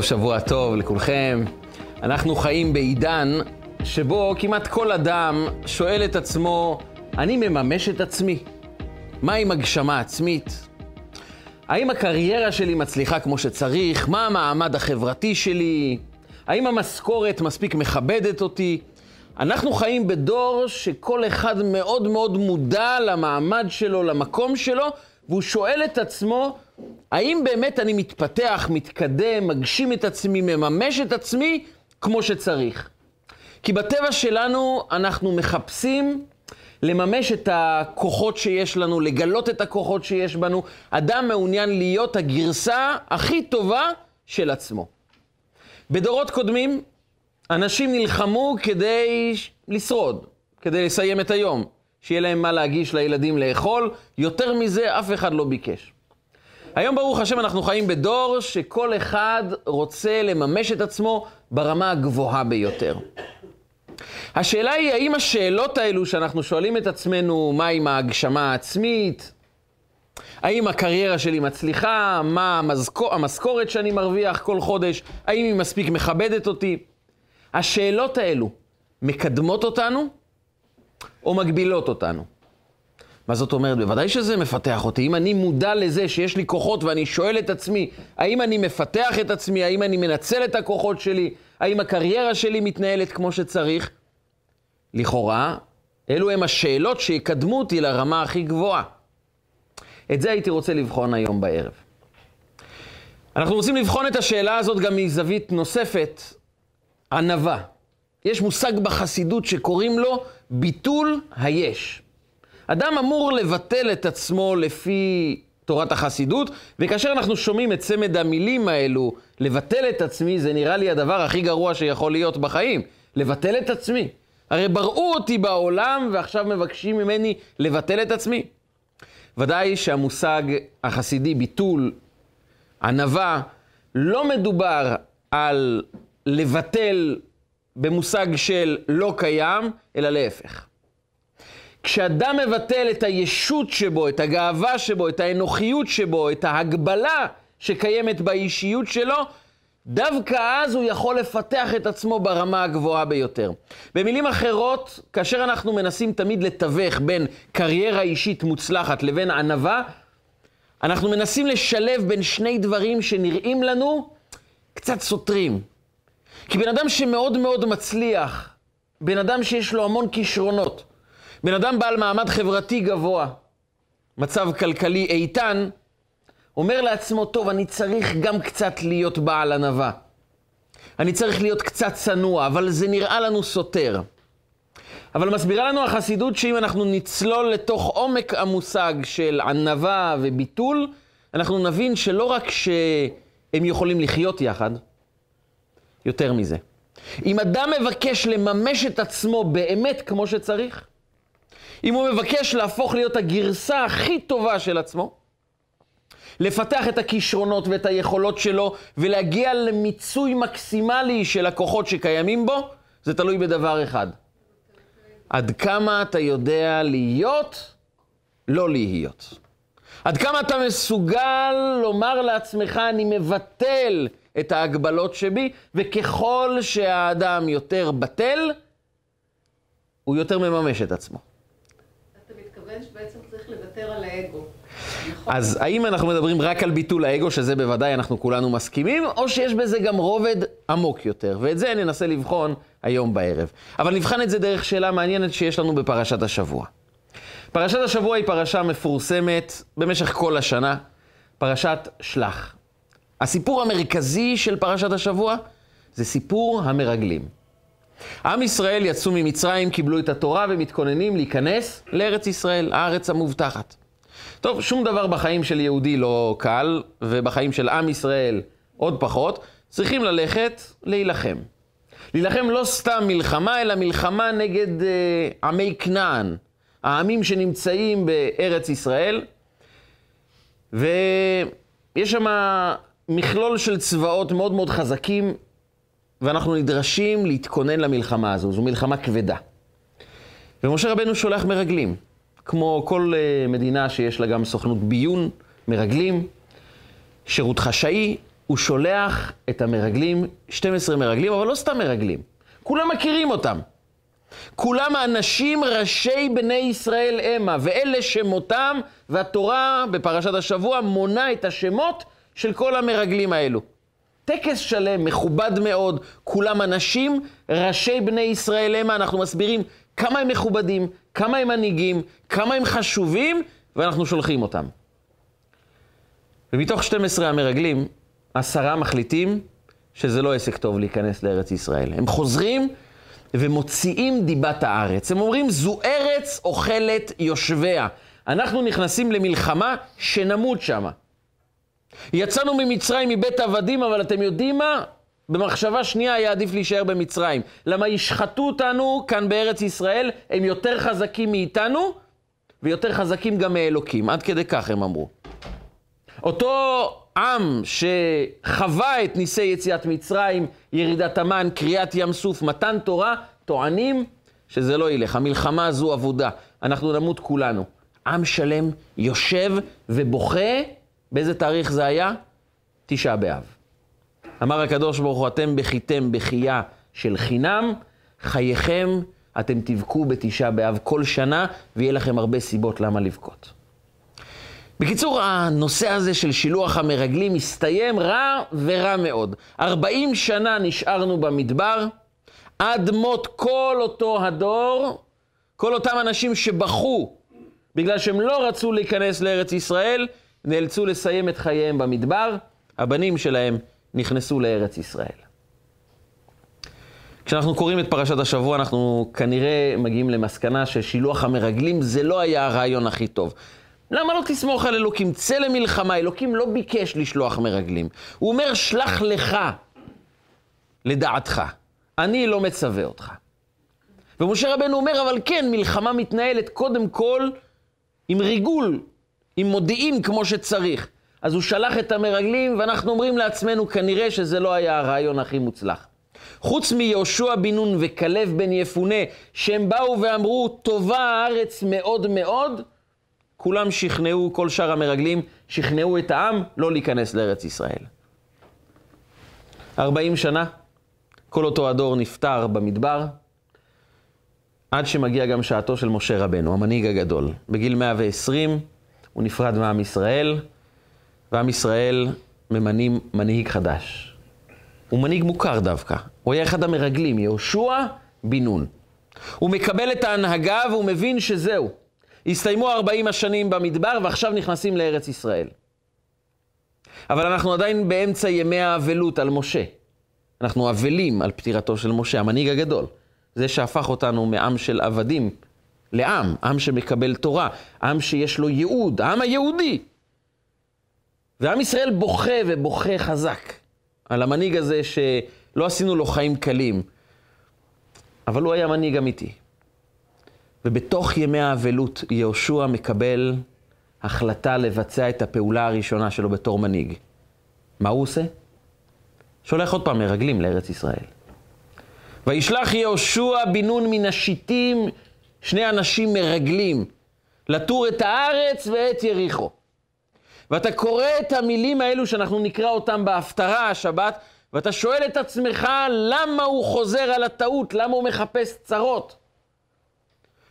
טוב, שבוע טוב לכולכם. אנחנו חיים בעידן שבו כמעט כל אדם שואל את עצמו, אני מממש את עצמי? מה עם הגשמה עצמית? האם הקריירה שלי מצליחה כמו שצריך? מה המעמד החברתי שלי? האם המשכורת מספיק מכבדת אותי? אנחנו חיים בדור שכל אחד מאוד מאוד מודע למעמד שלו, למקום שלו, והוא שואל את עצמו, האם באמת אני מתפתח, מתקדם, מגשים את עצמי, מממש את עצמי כמו שצריך? כי בטבע שלנו אנחנו מחפשים לממש את הכוחות שיש לנו, לגלות את הכוחות שיש בנו. אדם מעוניין להיות הגרסה הכי טובה של עצמו. בדורות קודמים, אנשים נלחמו כדי לשרוד, כדי לסיים את היום, שיהיה להם מה להגיש לילדים לאכול. יותר מזה, אף אחד לא ביקש. היום, ברוך השם, אנחנו חיים בדור שכל אחד רוצה לממש את עצמו ברמה הגבוהה ביותר. השאלה היא, האם השאלות האלו שאנחנו שואלים את עצמנו, מה עם ההגשמה העצמית? האם הקריירה שלי מצליחה? מה המזכור, המשכורת שאני מרוויח כל חודש? האם היא מספיק מכבדת אותי? השאלות האלו מקדמות אותנו או מגבילות אותנו? מה זאת אומרת? בוודאי שזה מפתח אותי. אם אני מודע לזה שיש לי כוחות ואני שואל את עצמי, האם אני מפתח את עצמי, האם אני מנצל את הכוחות שלי, האם הקריירה שלי מתנהלת כמו שצריך, לכאורה, אלו הם השאלות שיקדמו אותי לרמה הכי גבוהה. את זה הייתי רוצה לבחון היום בערב. אנחנו רוצים לבחון את השאלה הזאת גם מזווית נוספת, ענווה. יש מושג בחסידות שקוראים לו ביטול היש. אדם אמור לבטל את עצמו לפי תורת החסידות, וכאשר אנחנו שומעים את צמד המילים האלו, לבטל את עצמי, זה נראה לי הדבר הכי גרוע שיכול להיות בחיים. לבטל את עצמי. הרי בראו אותי בעולם ועכשיו מבקשים ממני לבטל את עצמי. ודאי שהמושג החסידי, ביטול, ענווה, לא מדובר על לבטל במושג של לא קיים, אלא להפך. כשאדם מבטל את הישות שבו, את הגאווה שבו, את האנוכיות שבו, את ההגבלה שקיימת באישיות שלו, דווקא אז הוא יכול לפתח את עצמו ברמה הגבוהה ביותר. במילים אחרות, כאשר אנחנו מנסים תמיד לתווך בין קריירה אישית מוצלחת לבין ענווה, אנחנו מנסים לשלב בין שני דברים שנראים לנו קצת סותרים. כי בן אדם שמאוד מאוד מצליח, בן אדם שיש לו המון כישרונות, בן אדם בעל מעמד חברתי גבוה, מצב כלכלי איתן, אומר לעצמו, טוב, אני צריך גם קצת להיות בעל ענווה. אני צריך להיות קצת צנוע, אבל זה נראה לנו סותר. אבל מסבירה לנו החסידות שאם אנחנו נצלול לתוך עומק המושג של ענווה וביטול, אנחנו נבין שלא רק שהם יכולים לחיות יחד, יותר מזה. אם אדם מבקש לממש את עצמו באמת כמו שצריך, אם הוא מבקש להפוך להיות הגרסה הכי טובה של עצמו, לפתח את הכישרונות ואת היכולות שלו ולהגיע למיצוי מקסימלי של הכוחות שקיימים בו, זה תלוי בדבר אחד. עד כמה אתה יודע להיות, לא להיות. עד כמה אתה מסוגל לומר לעצמך, אני מבטל את ההגבלות שבי, וככל שהאדם יותר בטל, הוא יותר מממש את עצמו. אתה מתכוון שבעצם צריך לוותר על האגו. נכון. אז האם אנחנו מדברים רק על ביטול האגו, שזה בוודאי אנחנו כולנו מסכימים, או שיש בזה גם רובד עמוק יותר? ואת זה ננסה לבחון היום בערב. אבל נבחן את זה דרך שאלה מעניינת שיש לנו בפרשת השבוע. פרשת השבוע היא פרשה מפורסמת במשך כל השנה, פרשת שלח. הסיפור המרכזי של פרשת השבוע זה סיפור המרגלים. עם ישראל יצאו ממצרים, קיבלו את התורה ומתכוננים להיכנס לארץ ישראל, הארץ המובטחת. טוב, שום דבר בחיים של יהודי לא קל, ובחיים של עם ישראל עוד פחות, צריכים ללכת להילחם. להילחם לא סתם מלחמה, אלא מלחמה נגד אה, עמי כנען, העמים שנמצאים בארץ ישראל, ויש שם מכלול של צבאות מאוד מאוד חזקים, ואנחנו נדרשים להתכונן למלחמה הזו, זו מלחמה כבדה. ומשה רבנו שולח מרגלים. כמו כל אה, מדינה שיש לה גם סוכנות ביון, מרגלים, שירות חשאי, הוא שולח את המרגלים, 12 מרגלים, אבל לא סתם מרגלים. כולם מכירים אותם. כולם האנשים ראשי בני ישראל המה, ואלה שמותם, והתורה בפרשת השבוע מונה את השמות של כל המרגלים האלו. טקס שלם, מכובד מאוד, כולם אנשים, ראשי בני ישראל המה, אנחנו מסבירים כמה הם מכובדים, כמה הם מנהיגים, כמה הם חשובים, ואנחנו שולחים אותם. ומתוך 12 המרגלים, עשרה מחליטים שזה לא עסק טוב להיכנס לארץ ישראל. הם חוזרים ומוציאים דיבת הארץ. הם אומרים, זו ארץ אוכלת יושביה. אנחנו נכנסים למלחמה שנמות שמה. יצאנו ממצרים מבית עבדים, אבל אתם יודעים מה? במחשבה שנייה היה עדיף להישאר במצרים. למה ישחטו אותנו כאן בארץ ישראל, הם יותר חזקים מאיתנו, ויותר חזקים גם מאלוקים. עד כדי כך הם אמרו. אותו עם שחווה את ניסי יציאת מצרים, ירידת המן, קריעת ים סוף, מתן תורה, טוענים שזה לא ילך. המלחמה הזו אבודה. אנחנו נמות כולנו. עם שלם יושב ובוכה, באיזה תאריך זה היה? תשעה באב. אמר הקדוש ברוך הוא, אתם בכיתם בכייה של חינם, חייכם אתם תבכו בתשעה באב כל שנה, ויהיה לכם הרבה סיבות למה לבכות. בקיצור, הנושא הזה של שילוח המרגלים הסתיים רע ורע מאוד. 40 שנה נשארנו במדבר, עד מות כל אותו הדור, כל אותם אנשים שבכו בגלל שהם לא רצו להיכנס לארץ ישראל, נאלצו לסיים את חייהם במדבר, הבנים שלהם נכנסו לארץ ישראל. כשאנחנו קוראים את פרשת השבוע, אנחנו כנראה מגיעים למסקנה ששילוח המרגלים זה לא היה הרעיון הכי טוב. למה לא תסמוך על אלוקים? צא למלחמה. אלוקים לא ביקש לשלוח מרגלים. הוא אומר, שלח לך לדעתך. אני לא מצווה אותך. ומשה רבנו אומר, אבל כן, מלחמה מתנהלת קודם כל עם ריגול, עם מודיעין כמו שצריך. אז הוא שלח את המרגלים, ואנחנו אומרים לעצמנו, כנראה שזה לא היה הרעיון הכי מוצלח. חוץ מיהושע בן נון וכלב בן יפונה, שהם באו ואמרו, טובה הארץ מאוד מאוד, כולם שכנעו, כל שאר המרגלים שכנעו את העם לא להיכנס לארץ ישראל. 40 שנה, כל אותו הדור נפטר במדבר, עד שמגיע גם שעתו של משה רבנו, המנהיג הגדול. בגיל 120 הוא נפרד מעם ישראל, ועם ישראל ממנים מנהיג חדש. הוא מנהיג מוכר דווקא. הוא היה אחד המרגלים, יהושע בן נון. הוא מקבל את ההנהגה והוא מבין שזהו. הסתיימו 40 השנים במדבר ועכשיו נכנסים לארץ ישראל. אבל אנחנו עדיין באמצע ימי האבלות על משה. אנחנו אבלים על פטירתו של משה, המנהיג הגדול. זה שהפך אותנו מעם של עבדים לעם, עם שמקבל תורה, עם שיש לו ייעוד, העם היהודי. ועם ישראל בוכה ובוכה חזק על המנהיג הזה שלא עשינו לו חיים קלים, אבל הוא היה מנהיג אמיתי. ובתוך ימי האבלות יהושע מקבל החלטה לבצע את הפעולה הראשונה שלו בתור מנהיג. מה הוא עושה? שולח עוד פעם מרגלים לארץ ישראל. וישלח יהושע בן נון מן השיטים שני אנשים מרגלים לתור את הארץ ואת יריחו. ואתה קורא את המילים האלו שאנחנו נקרא אותם בהפטרה השבת, ואתה שואל את עצמך למה הוא חוזר על הטעות, למה הוא מחפש צרות.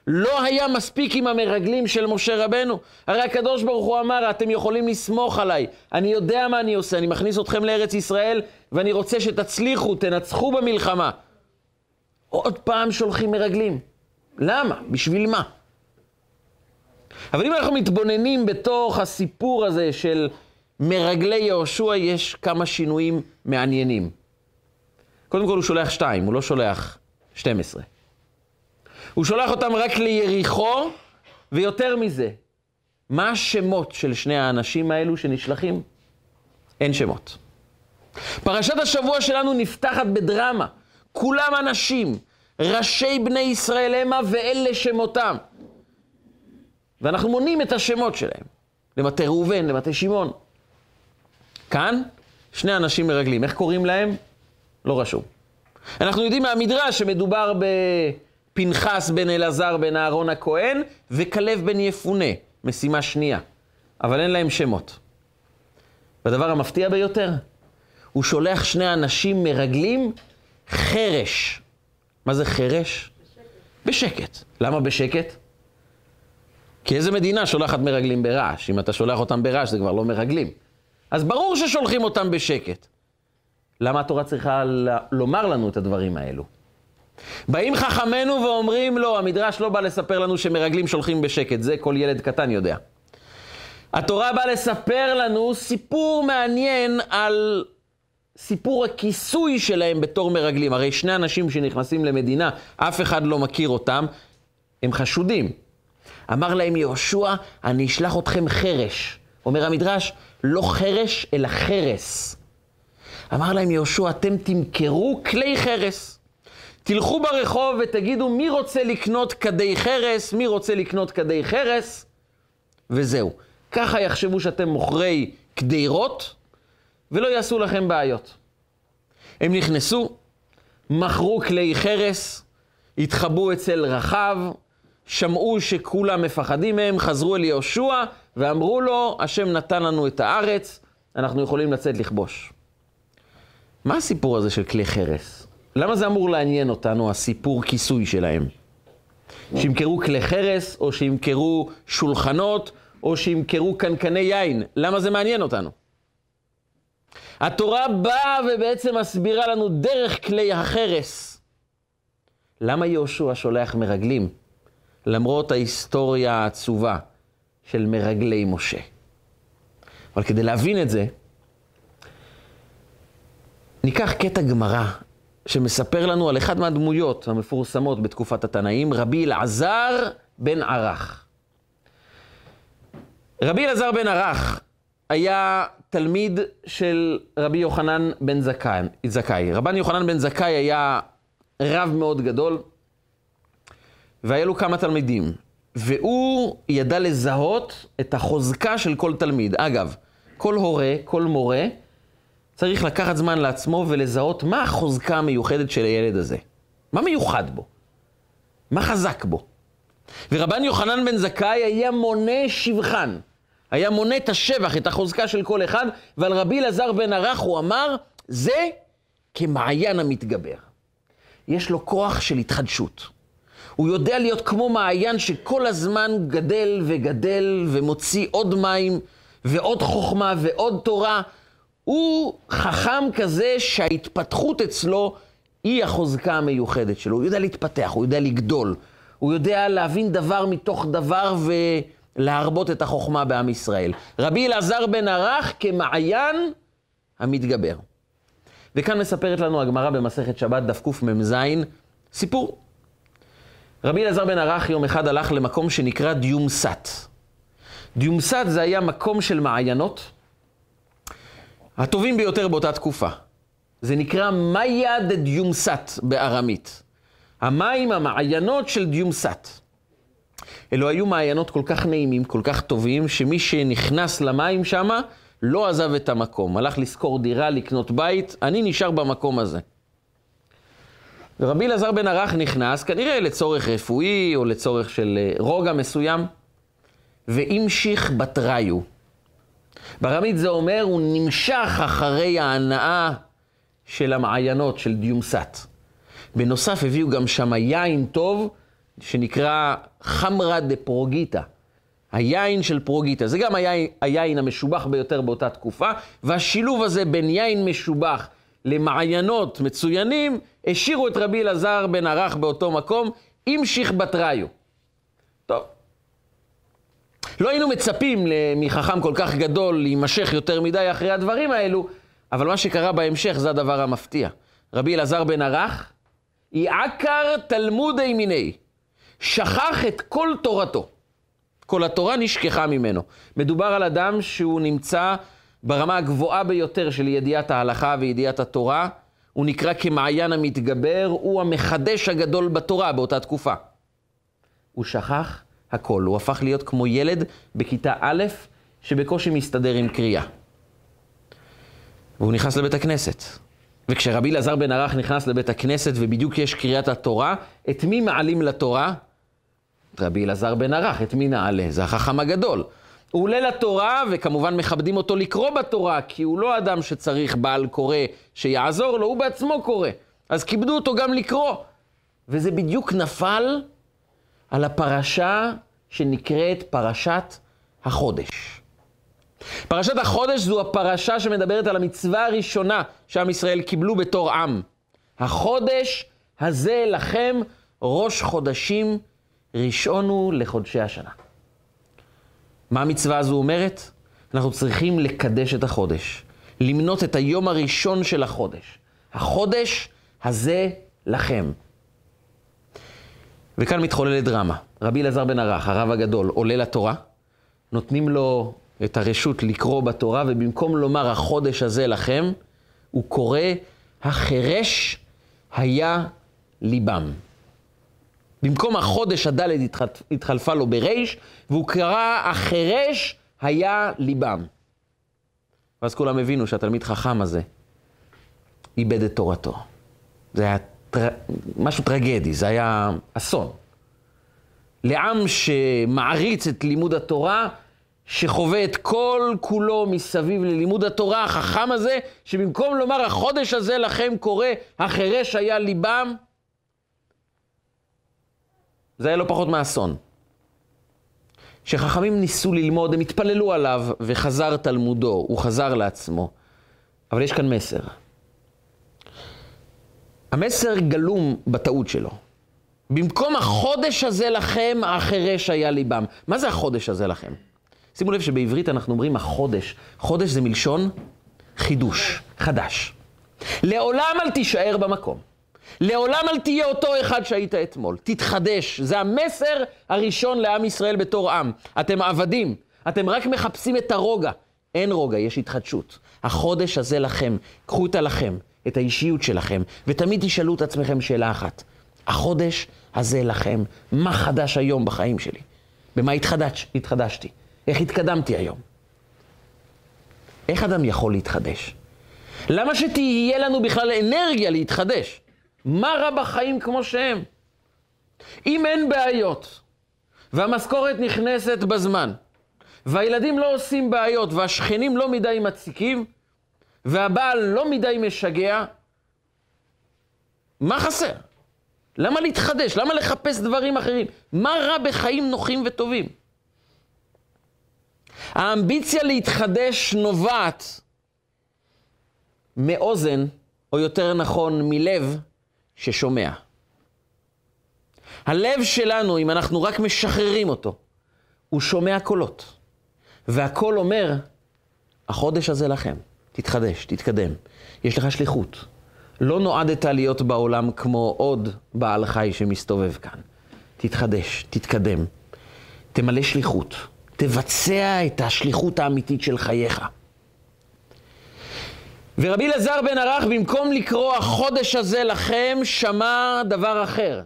לא היה מספיק עם המרגלים של משה רבנו. הרי הקדוש ברוך הוא אמר, אתם יכולים לסמוך עליי, אני יודע מה אני עושה, אני מכניס אתכם לארץ ישראל, ואני רוצה שתצליחו, תנצחו במלחמה. עוד פעם שולחים מרגלים. למה? בשביל מה? אבל אם אנחנו מתבוננים בתוך הסיפור הזה של מרגלי יהושע, יש כמה שינויים מעניינים. קודם כל הוא שולח שתיים, הוא לא שולח 12. הוא שולח אותם רק ליריחו, ויותר מזה, מה השמות של שני האנשים האלו שנשלחים? אין שמות. פרשת השבוע שלנו נפתחת בדרמה. כולם אנשים, ראשי בני ישראל המה ואלה שמותם. ואנחנו מונים את השמות שלהם. למטה ראובן, למטה שמעון. כאן, שני אנשים מרגלים. איך קוראים להם? לא רשום. אנחנו יודעים מהמדרש שמדובר בפנחס בן אלעזר בן אהרון הכהן וכלב בן יפונה, משימה שנייה. אבל אין להם שמות. והדבר המפתיע ביותר, הוא שולח שני אנשים מרגלים חרש. מה זה חרש? בשקט. בשקט. למה בשקט? כי איזה מדינה שולחת מרגלים ברעש? אם אתה שולח אותם ברעש זה כבר לא מרגלים. אז ברור ששולחים אותם בשקט. למה התורה צריכה לומר לנו את הדברים האלו? באים חכמינו ואומרים לו, לא, המדרש לא בא לספר לנו שמרגלים שולחים בשקט, זה כל ילד קטן יודע. התורה באה לספר לנו סיפור מעניין על סיפור הכיסוי שלהם בתור מרגלים. הרי שני אנשים שנכנסים למדינה, אף אחד לא מכיר אותם, הם חשודים. אמר להם יהושע, אני אשלח אתכם חרש. אומר המדרש, לא חרש, אלא חרס. אמר להם יהושע, אתם תמכרו כלי חרס. תלכו ברחוב ותגידו מי רוצה לקנות כדי חרס, מי רוצה לקנות כדי חרס, וזהו. ככה יחשבו שאתם מוכרי קדירות, ולא יעשו לכם בעיות. הם נכנסו, מכרו כלי חרס, התחבאו אצל רחב, שמעו שכולם מפחדים מהם, חזרו אל יהושע ואמרו לו, השם נתן לנו את הארץ, אנחנו יכולים לצאת לכבוש. מה הסיפור הזה של כלי חרס? למה זה אמור לעניין אותנו, הסיפור כיסוי שלהם? שימכרו כלי חרס, או שימכרו שולחנות, או שימכרו קנקני יין. למה זה מעניין אותנו? התורה באה ובעצם מסבירה לנו דרך כלי החרס. למה יהושע שולח מרגלים? למרות ההיסטוריה העצובה של מרגלי משה. אבל כדי להבין את זה, ניקח קטע גמרא שמספר לנו על אחד מהדמויות המפורסמות בתקופת התנאים, רבי אלעזר בן ערך. רבי אלעזר בן ערך היה תלמיד של רבי יוחנן בן זכאי. רבן יוחנן בן זכאי היה רב מאוד גדול, והיה לו כמה תלמידים, והוא ידע לזהות את החוזקה של כל תלמיד. אגב, כל הורה, כל מורה, צריך לקחת זמן לעצמו ולזהות מה החוזקה המיוחדת של הילד הזה. מה מיוחד בו? מה חזק בו? ורבן יוחנן בן זכאי היה מונה שבחן. היה מונה את השבח, את החוזקה של כל אחד, ועל רבי אלעזר בן ערך הוא אמר, זה כמעיין המתגבר. יש לו כוח של התחדשות. הוא יודע להיות כמו מעיין שכל הזמן גדל וגדל ומוציא עוד מים ועוד חוכמה ועוד תורה. הוא חכם כזה שההתפתחות אצלו היא החוזקה המיוחדת שלו. הוא יודע להתפתח, הוא יודע לגדול, הוא יודע להבין דבר מתוך דבר ולהרבות את החוכמה בעם ישראל. רבי אלעזר בן ערך כמעיין המתגבר. וכאן מספרת לנו הגמרא במסכת שבת, דף קמ"ז, סיפור. רבי אלעזר בן ערך יום אחד הלך למקום שנקרא דיומסת. דיומסת זה היה מקום של מעיינות, הטובים ביותר באותה תקופה. זה נקרא מאיה דה דיומסת בארמית. המים, המעיינות של דיומסת. אלו היו מעיינות כל כך נעימים, כל כך טובים, שמי שנכנס למים שמה לא עזב את המקום. הלך לשכור דירה, לקנות בית, אני נשאר במקום הזה. ורבי אלעזר בן ערך נכנס, כנראה לצורך רפואי או לצורך של אה, רוגע מסוים, והמשיך בתריו. ברמית זה אומר, הוא נמשך אחרי ההנאה של המעיינות, של דיומסת. בנוסף הביאו גם שם יין טוב, שנקרא חמרה דה פרוגיטה. היין של פרוגיטה. זה גם היין, היין המשובח ביותר באותה תקופה, והשילוב הזה בין יין משובח למעיינות מצוינים, השאירו את רבי אלעזר בן ערך באותו מקום, המשיך בתריו. טוב. לא היינו מצפים מחכם כל כך גדול להימשך יותר מדי אחרי הדברים האלו, אבל מה שקרה בהמשך זה הדבר המפתיע. רבי אלעזר בן ערך, יעקר תלמודי מיני, שכח את כל תורתו. כל התורה נשכחה ממנו. מדובר על אדם שהוא נמצא ברמה הגבוהה ביותר של ידיעת ההלכה וידיעת התורה, הוא נקרא כמעיין המתגבר, הוא המחדש הגדול בתורה באותה תקופה. הוא שכח הכל, הוא הפך להיות כמו ילד בכיתה א', שבקושי מסתדר עם קריאה. והוא נכנס לבית הכנסת. וכשרבי אלעזר בן ערך נכנס לבית הכנסת ובדיוק יש קריאת התורה, את מי מעלים לתורה? רבי אלעזר בן ערך, את מי נעלה? זה החכם הגדול. הוא עולה לתורה, וכמובן מכבדים אותו לקרוא בתורה, כי הוא לא אדם שצריך בעל קורא שיעזור לו, הוא בעצמו קורא. אז כיבדו אותו גם לקרוא. וזה בדיוק נפל על הפרשה שנקראת פרשת החודש. פרשת החודש זו הפרשה שמדברת על המצווה הראשונה שעם ישראל קיבלו בתור עם. החודש הזה לכם ראש חודשים ראשון הוא לחודשי השנה. מה המצווה הזו אומרת? אנחנו צריכים לקדש את החודש, למנות את היום הראשון של החודש. החודש הזה לכם. וכאן מתחוללת דרמה. רבי אלעזר בן ערך, הרב הגדול, עולה לתורה, נותנים לו את הרשות לקרוא בתורה, ובמקום לומר החודש הזה לכם, הוא קורא, החירש היה ליבם. במקום החודש הדלת התחלפה לו בריש, והוא קרא, החירש היה ליבם. ואז כולם הבינו שהתלמיד חכם הזה איבד את תורתו. זה היה טר... משהו טרגדי, זה היה אסון. לעם שמעריץ את לימוד התורה, שחווה את כל כולו מסביב ללימוד התורה החכם הזה, שבמקום לומר החודש הזה לכם קורא, החירש היה ליבם, זה היה לא פחות מאסון. כשחכמים ניסו ללמוד, הם התפללו עליו, וחזר תלמודו, הוא חזר לעצמו. אבל יש כאן מסר. המסר גלום בטעות שלו. במקום החודש הזה לכם, החירש היה ליבם. מה זה החודש הזה לכם? שימו לב שבעברית אנחנו אומרים החודש. חודש זה מלשון חידוש, חדש. לעולם אל תישאר במקום. לעולם אל תהיה אותו אחד שהיית אתמול. תתחדש. זה המסר הראשון לעם ישראל בתור עם. אתם עבדים, אתם רק מחפשים את הרוגע. אין רוגע, יש התחדשות. החודש הזה לכם, קחו אותה לכם, את האישיות שלכם, ותמיד תשאלו את עצמכם שאלה אחת. החודש הזה לכם, מה חדש היום בחיים שלי? במה התחדש, התחדשתי? איך התקדמתי היום? איך אדם יכול להתחדש? למה שתהיה לנו בכלל אנרגיה להתחדש? מה רע בחיים כמו שהם? אם אין בעיות, והמשכורת נכנסת בזמן, והילדים לא עושים בעיות, והשכנים לא מדי מציקים, והבעל לא מדי משגע, מה חסר? למה להתחדש? למה לחפש דברים אחרים? מה רע בחיים נוחים וטובים? האמביציה להתחדש נובעת מאוזן, או יותר נכון מלב, ששומע. הלב שלנו, אם אנחנו רק משחררים אותו, הוא שומע קולות. והקול אומר, החודש הזה לכם, תתחדש, תתקדם. יש לך שליחות. לא נועדת להיות בעולם כמו עוד בעל חי שמסתובב כאן. תתחדש, תתקדם, תמלא שליחות, תבצע את השליחות האמיתית של חייך. ורבי אלעזר בן ערך, במקום לקרוא החודש הזה לכם, שמע דבר אחר.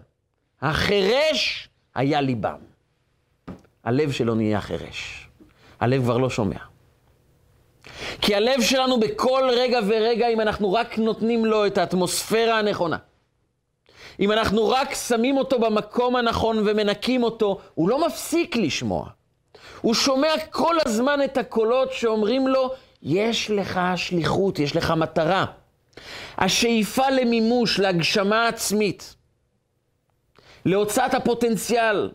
החירש היה ליבם. הלב שלו נהיה חירש. הלב כבר לא שומע. כי הלב שלנו בכל רגע ורגע, אם אנחנו רק נותנים לו את האטמוספירה הנכונה, אם אנחנו רק שמים אותו במקום הנכון ומנקים אותו, הוא לא מפסיק לשמוע. הוא שומע כל הזמן את הקולות שאומרים לו, יש לך שליחות, יש לך מטרה. השאיפה למימוש, להגשמה עצמית, להוצאת הפוטנציאל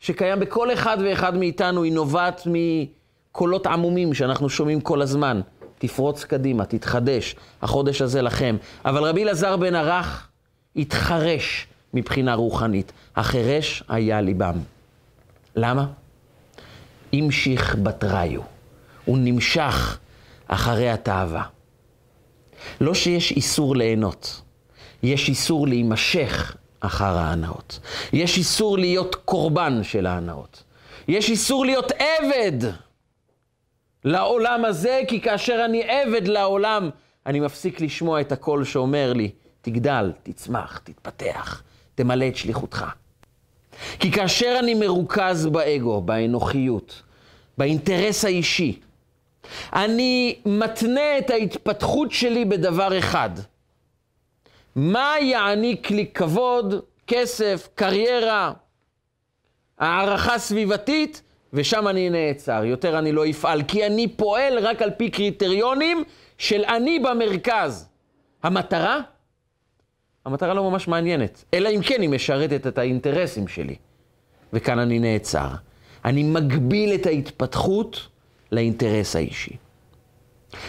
שקיים בכל אחד ואחד מאיתנו, היא נובעת מקולות עמומים שאנחנו שומעים כל הזמן. תפרוץ קדימה, תתחדש, החודש הזה לכם. אבל רבי אלעזר בן ערך התחרש מבחינה רוחנית. החירש היה ליבם. למה? המשיך בתריו. הוא נמשך אחרי התאווה. לא שיש איסור ליהנות, יש איסור להימשך אחר ההנאות. יש איסור להיות קורבן של ההנאות. יש איסור להיות עבד לעולם הזה, כי כאשר אני עבד לעולם, אני מפסיק לשמוע את הקול שאומר לי, תגדל, תצמח, תתפתח, תמלא את שליחותך. כי כאשר אני מרוכז באגו, באנוכיות, באינטרס האישי, אני מתנה את ההתפתחות שלי בדבר אחד. מה יעניק לי כבוד, כסף, קריירה, הערכה סביבתית, ושם אני נעצר, יותר אני לא אפעל, כי אני פועל רק על פי קריטריונים של אני במרכז. המטרה? המטרה לא ממש מעניינת, אלא אם כן היא משרתת את האינטרסים שלי. וכאן אני נעצר. אני מגביל את ההתפתחות לאינטרס האישי.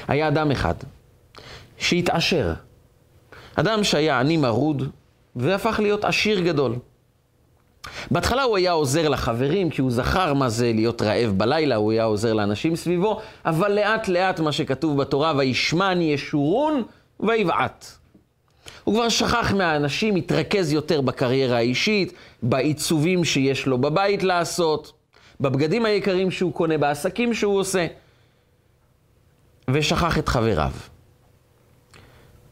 היה אדם אחד שהתעשר. אדם שהיה עני מרוד והפך להיות עשיר גדול. בהתחלה הוא היה עוזר לחברים, כי הוא זכר מה זה להיות רעב בלילה, הוא היה עוזר לאנשים סביבו, אבל לאט לאט מה שכתוב בתורה, וישמן ישורון ויבעט. הוא כבר שכח מהאנשים, התרכז יותר בקריירה האישית, בעיצובים שיש לו בבית לעשות, בבגדים היקרים שהוא קונה, בעסקים שהוא עושה, ושכח את חבריו.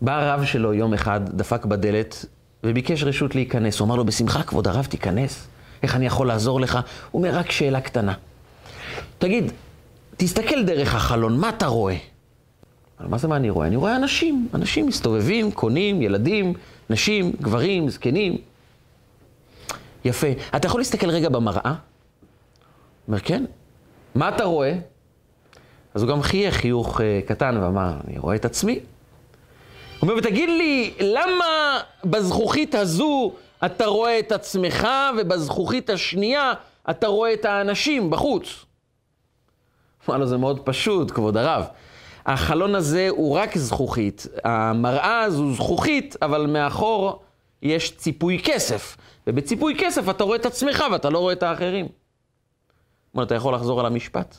בא הרב שלו יום אחד, דפק בדלת, וביקש רשות להיכנס. הוא אמר לו, בשמחה, כבוד הרב, תיכנס. איך אני יכול לעזור לך? הוא אומר, רק שאלה קטנה. תגיד, תסתכל דרך החלון, מה אתה רואה? מה זה מה אני רואה? אני רואה אנשים. אנשים מסתובבים, קונים, ילדים, נשים, גברים, זקנים. יפה. אתה יכול להסתכל רגע במראה? אומר, כן. מה אתה רואה? אז הוא גם חייך חיוך uh, קטן ואמר, אני רואה את עצמי. הוא אומר, ותגיד לי, למה בזכוכית הזו אתה רואה את עצמך, ובזכוכית השנייה אתה רואה את האנשים בחוץ? אמר לו, זה מאוד פשוט, כבוד הרב. החלון הזה הוא רק זכוכית. המראה הזו זכוכית, אבל מאחור יש ציפוי כסף. ובציפוי כסף אתה רואה את עצמך ואתה לא רואה את האחרים. אומר, אתה יכול לחזור על המשפט?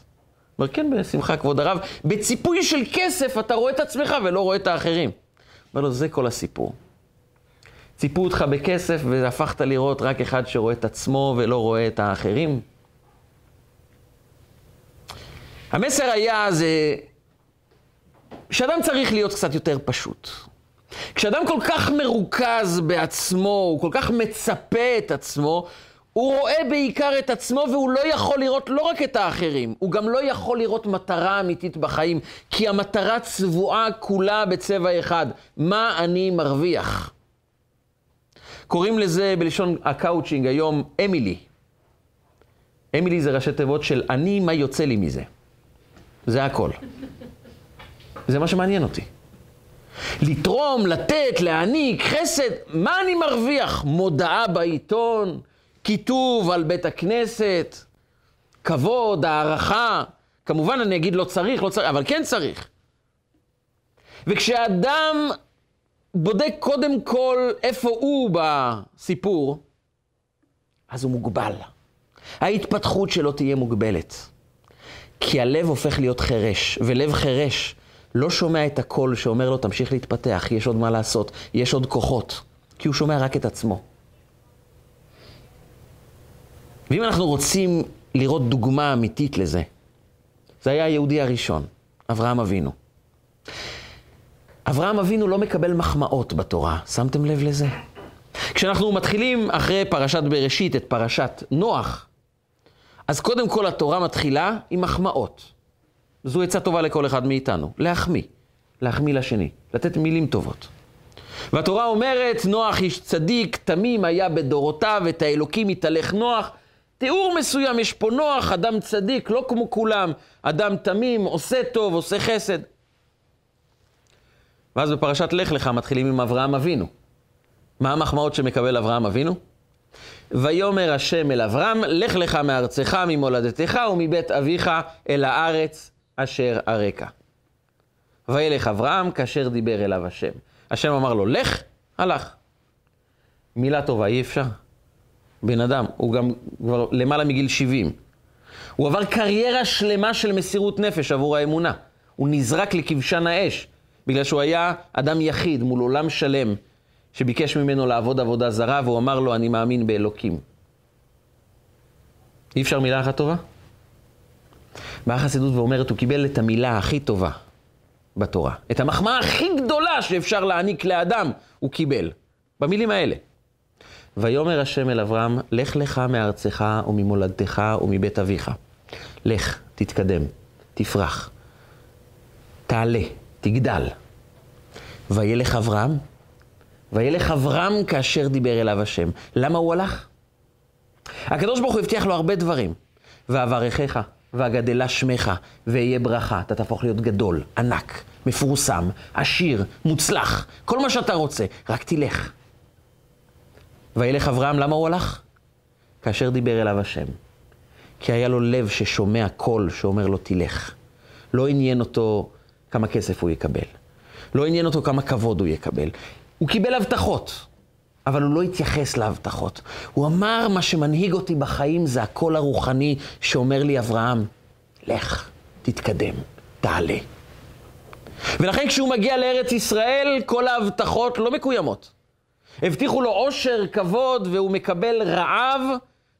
אומר, כן, בשמחה, כבוד הרב. בציפוי של כסף אתה רואה את עצמך ולא רואה את האחרים. אומר לו, זה כל הסיפור. ציפו אותך בכסף והפכת לראות רק אחד שרואה את עצמו ולא רואה את האחרים. המסר היה זה שאדם צריך להיות קצת יותר פשוט. כשאדם כל כך מרוכז בעצמו, הוא כל כך מצפה את עצמו, הוא רואה בעיקר את עצמו והוא לא יכול לראות לא רק את האחרים, הוא גם לא יכול לראות מטרה אמיתית בחיים, כי המטרה צבועה כולה בצבע אחד, מה אני מרוויח. קוראים לזה בלשון הקאוצ'ינג היום אמ"ל. אמ"ל זה ראשי תיבות של אני, מה יוצא לי מזה. זה הכל. זה מה שמעניין אותי. לתרום, לתת, להעניק, חסד, מה אני מרוויח? מודעה בעיתון, כיתוב על בית הכנסת, כבוד, הערכה. כמובן אני אגיד לא צריך, לא צריך, אבל כן צריך. וכשאדם בודק קודם כל איפה הוא בסיפור, אז הוא מוגבל. ההתפתחות שלו תהיה מוגבלת. כי הלב הופך להיות חירש, ולב חירש לא שומע את הקול שאומר לו, תמשיך להתפתח, יש עוד מה לעשות, יש עוד כוחות, כי הוא שומע רק את עצמו. ואם אנחנו רוצים לראות דוגמה אמיתית לזה, זה היה היהודי הראשון, אברהם אבינו. אברהם אבינו לא מקבל מחמאות בתורה, שמתם לב לזה? כשאנחנו מתחילים אחרי פרשת בראשית את פרשת נוח, אז קודם כל התורה מתחילה עם מחמאות. זו עצה טובה לכל אחד מאיתנו, להחמיא, להחמיא לשני, לתת מילים טובות. והתורה אומרת, נוח איש צדיק, תמים היה בדורותיו, את האלוקים יתהלך נוח. תיאור מסוים, יש פה נוח, אדם צדיק, לא כמו כולם, אדם תמים, עושה טוב, עושה חסד. ואז בפרשת לך לך מתחילים עם אברהם אבינו. מה המחמאות שמקבל אברהם אבינו? ויאמר השם אל אברהם, לך לך מארצך, ממולדתך ומבית אביך אל הארץ אשר אראך. וילך אברהם כאשר דיבר אליו השם. השם אמר לו, לך, הלך. מילה טובה, אי אפשר. בן אדם, הוא גם כבר למעלה מגיל 70. הוא עבר קריירה שלמה של מסירות נפש עבור האמונה. הוא נזרק לכבשן האש, בגלל שהוא היה אדם יחיד מול עולם שלם, שביקש ממנו לעבוד עבודה זרה, והוא אמר לו, אני מאמין באלוקים. אי אפשר מילה אחת טובה? באה החסידות ואומרת, הוא קיבל את המילה הכי טובה בתורה. את המחמאה הכי גדולה שאפשר להעניק לאדם, הוא קיבל. במילים האלה. ויאמר השם אל אברהם, לך לך מארצך וממולדתך ומבית אביך. לך, תתקדם, תפרח, תעלה, תגדל. וילך אברהם, וילך אברהם כאשר דיבר אליו השם. למה הוא הלך? הקדוש ברוך הוא הבטיח לו הרבה דברים. ואברכך, ואגדלה שמך, ואהיה ברכה. אתה תהפוך להיות גדול, ענק, מפורסם, עשיר, מוצלח, כל מה שאתה רוצה, רק תלך. וילך אברהם, למה הוא הלך? כאשר דיבר אליו השם. כי היה לו לב ששומע קול שאומר לו, תלך. לא עניין אותו כמה כסף הוא יקבל. לא עניין אותו כמה כבוד הוא יקבל. הוא קיבל הבטחות, אבל הוא לא התייחס להבטחות. הוא אמר, מה שמנהיג אותי בחיים זה הקול הרוחני שאומר לי, אברהם, לך, תתקדם, תעלה. ולכן כשהוא מגיע לארץ ישראל, כל ההבטחות לא מקוימות. הבטיחו לו עושר, כבוד, והוא מקבל רעב,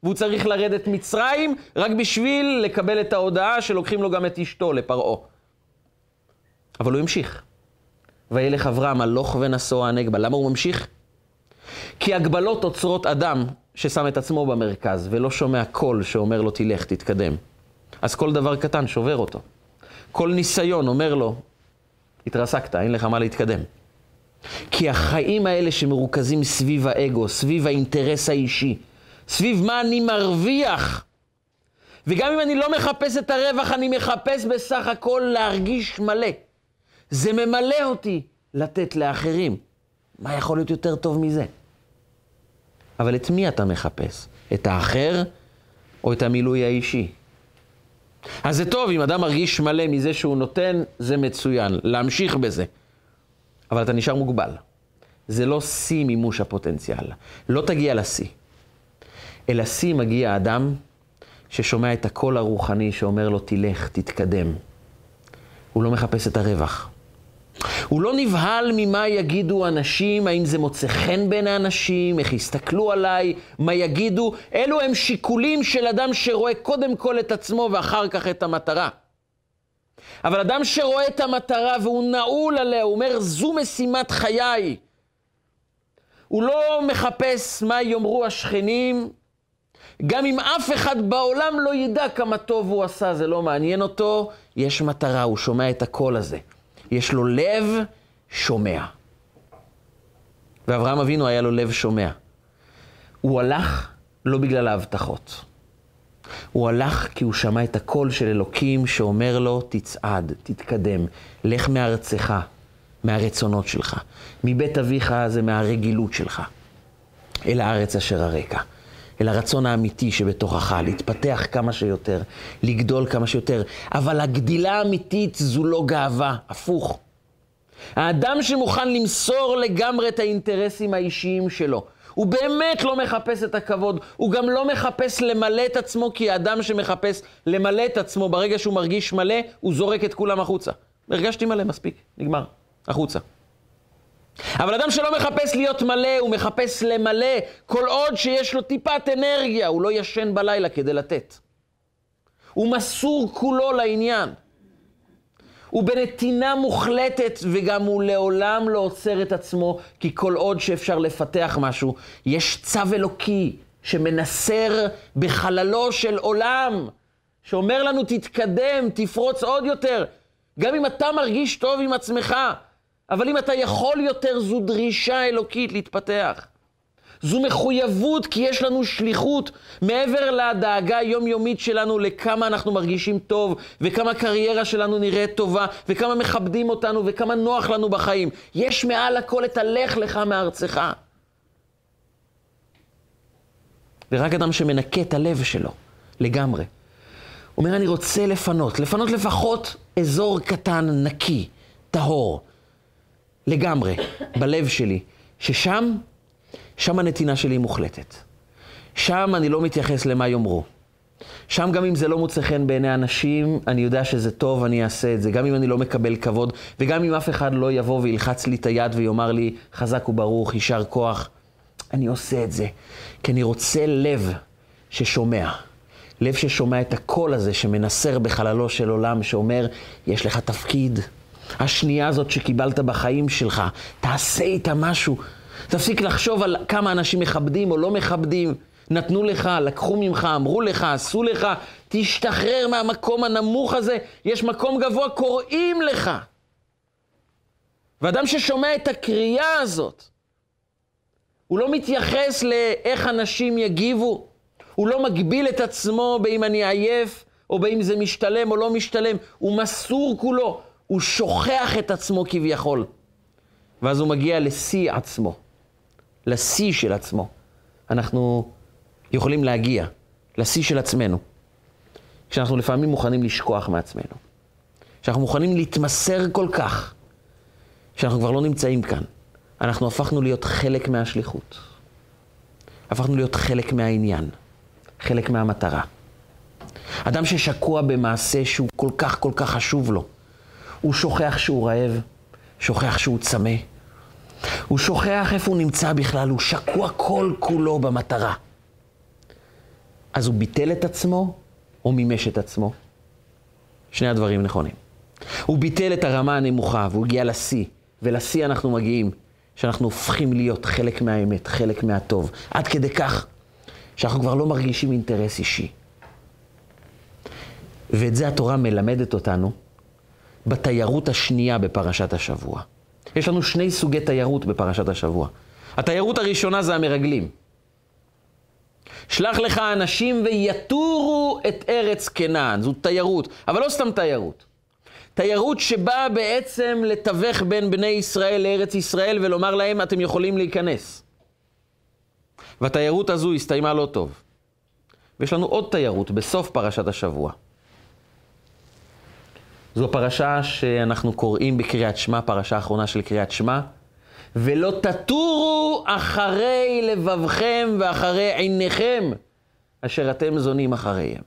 והוא צריך לרדת מצרים, רק בשביל לקבל את ההודעה שלוקחים לו גם את אשתו לפרעה. אבל הוא המשיך. וילך אברהם הלוך ונסוע הנגבה. למה הוא ממשיך? כי הגבלות עוצרות אדם ששם את עצמו במרכז ולא שומע קול שאומר לו תלך, תתקדם. אז כל דבר קטן שובר אותו. כל ניסיון אומר לו, התרסקת, אין לך מה להתקדם. כי החיים האלה שמרוכזים סביב האגו, סביב האינטרס האישי, סביב מה אני מרוויח, וגם אם אני לא מחפש את הרווח, אני מחפש בסך הכל להרגיש מלא. זה ממלא אותי לתת לאחרים. מה יכול להיות יותר טוב מזה? אבל את מי אתה מחפש? את האחר או את המילוי האישי? אז זה טוב, אם אדם מרגיש מלא מזה שהוא נותן, זה מצוין, להמשיך בזה. אבל אתה נשאר מוגבל. זה לא שיא מימוש הפוטנציאל. לא תגיע לשיא. אל השיא מגיע אדם ששומע את הקול הרוחני שאומר לו, תלך, תתקדם. הוא לא מחפש את הרווח. הוא לא נבהל ממה יגידו אנשים, האם זה מוצא חן בין האנשים, איך יסתכלו עליי, מה יגידו. אלו הם שיקולים של אדם שרואה קודם כל את עצמו ואחר כך את המטרה. אבל אדם שרואה את המטרה והוא נעול עליה, הוא אומר, זו משימת חיי. הוא לא מחפש מה יאמרו השכנים, גם אם אף אחד בעולם לא ידע כמה טוב הוא עשה, זה לא מעניין אותו, יש מטרה, הוא שומע את הקול הזה. יש לו לב שומע. ואברהם אבינו היה לו לב שומע. הוא הלך לא בגלל ההבטחות. הוא הלך כי הוא שמע את הקול של אלוקים שאומר לו, תצעד, תתקדם, לך מארצך, מהרצונות שלך. מבית אביך זה מהרגילות שלך, אל הארץ אשר הרקע. אל הרצון האמיתי שבתוכך, להתפתח כמה שיותר, לגדול כמה שיותר. אבל הגדילה האמיתית זו לא גאווה, הפוך. האדם שמוכן למסור לגמרי את האינטרסים האישיים שלו, הוא באמת לא מחפש את הכבוד, הוא גם לא מחפש למלא את עצמו, כי האדם שמחפש למלא את עצמו, ברגע שהוא מרגיש מלא, הוא זורק את כולם החוצה. הרגשתי מלא, מספיק, נגמר, החוצה. אבל אדם שלא מחפש להיות מלא, הוא מחפש למלא, כל עוד שיש לו טיפת אנרגיה, הוא לא ישן בלילה כדי לתת. הוא מסור כולו לעניין. הוא בנתינה מוחלטת, וגם הוא לעולם לא עוצר את עצמו, כי כל עוד שאפשר לפתח משהו, יש צו אלוקי שמנסר בחללו של עולם, שאומר לנו, תתקדם, תפרוץ עוד יותר. גם אם אתה מרגיש טוב עם עצמך, אבל אם אתה יכול יותר, זו דרישה אלוקית להתפתח. זו מחויבות, כי יש לנו שליחות מעבר לדאגה היומיומית שלנו לכמה אנחנו מרגישים טוב, וכמה הקריירה שלנו נראית טובה, וכמה מכבדים אותנו, וכמה נוח לנו בחיים. יש מעל הכל את הלך לך מארצך. ורק אדם שמנקה את הלב שלו לגמרי. אומר, אני רוצה לפנות, לפנות לפחות אזור קטן, נקי, טהור. לגמרי, בלב שלי, ששם, שם הנתינה שלי מוחלטת. שם אני לא מתייחס למה יאמרו. שם גם אם זה לא מוצא חן בעיני אנשים, אני יודע שזה טוב, אני אעשה את זה. גם אם אני לא מקבל כבוד, וגם אם אף אחד לא יבוא וילחץ לי את היד ויאמר לי, חזק וברוך, יישר כוח, אני עושה את זה. כי אני רוצה לב ששומע. לב ששומע את הקול הזה שמנסר בחללו של עולם, שאומר, יש לך תפקיד. השנייה הזאת שקיבלת בחיים שלך, תעשה איתה משהו. תפסיק לחשוב על כמה אנשים מכבדים או לא מכבדים. נתנו לך, לקחו ממך, אמרו לך, עשו לך, תשתחרר מהמקום הנמוך הזה, יש מקום גבוה, קוראים לך. ואדם ששומע את הקריאה הזאת, הוא לא מתייחס לאיך אנשים יגיבו, הוא לא מגביל את עצמו באם אני עייף, או באם זה משתלם או לא משתלם. הוא מסור כולו, הוא שוכח את עצמו כביכול. ואז הוא מגיע לשיא עצמו, לשיא של עצמו. אנחנו יכולים להגיע לשיא של עצמנו, כשאנחנו לפעמים מוכנים לשכוח מעצמנו. כשאנחנו מוכנים להתמסר כל כך, שאנחנו כבר לא נמצאים כאן. אנחנו הפכנו להיות חלק מהשליחות. הפכנו להיות חלק מהעניין, חלק מהמטרה. אדם ששקוע במעשה שהוא כל כך כל כך חשוב לו, הוא שוכח שהוא רעב, שוכח שהוא צמא, הוא שוכח איפה הוא נמצא בכלל, הוא שקוע כל כולו במטרה. אז הוא ביטל את עצמו או מימש את עצמו? שני הדברים נכונים. הוא ביטל את הרמה הנמוכה והוא הגיע לשיא, ולשיא אנחנו מגיעים, שאנחנו הופכים להיות חלק מהאמת, חלק מהטוב, עד כדי כך שאנחנו כבר לא מרגישים אינטרס אישי. ואת זה התורה מלמדת אותנו בתיירות השנייה בפרשת השבוע. יש לנו שני סוגי תיירות בפרשת השבוע. התיירות הראשונה זה המרגלים. שלח לך אנשים ויתורו את ארץ כנען. זו תיירות, אבל לא סתם תיירות. תיירות שבאה בעצם לתווך בין בני ישראל לארץ ישראל ולומר להם, אתם יכולים להיכנס. והתיירות הזו הסתיימה לא טוב. ויש לנו עוד תיירות בסוף פרשת השבוע. זו פרשה שאנחנו קוראים בקריאת שמע, פרשה האחרונה של קריאת שמע. ולא תטורו אחרי לבבכם ואחרי עיניכם, אשר אתם זונים אחריהם.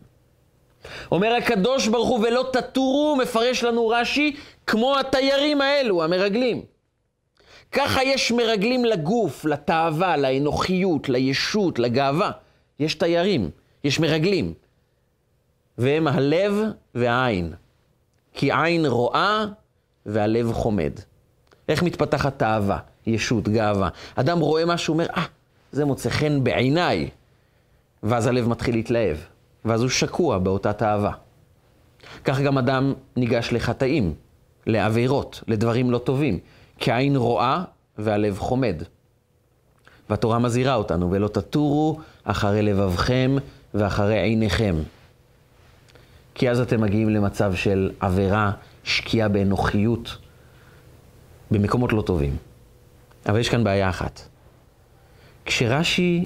אומר הקדוש ברוך הוא, ולא תטורו, מפרש לנו רש"י, כמו התיירים האלו, המרגלים. ככה יש מרגלים לגוף, לתאווה, לאנוכיות, לישות, לגאווה. יש תיירים, יש מרגלים. והם הלב והעין. כי עין רואה והלב חומד. איך מתפתחת תאווה, ישות, גאווה? אדם רואה משהו, אומר, אה, ah, זה מוצא חן בעיניי. ואז הלב מתחיל להתלהב, ואז הוא שקוע באותה תאווה. כך גם אדם ניגש לחטאים, לעבירות, לדברים לא טובים, כי העין רואה והלב חומד. והתורה מזהירה אותנו, ולא תטורו אחרי לבבכם ואחרי עיניכם. כי אז אתם מגיעים למצב של עבירה, שקיעה באנוכיות, במקומות לא טובים. אבל יש כאן בעיה אחת. כשרש"י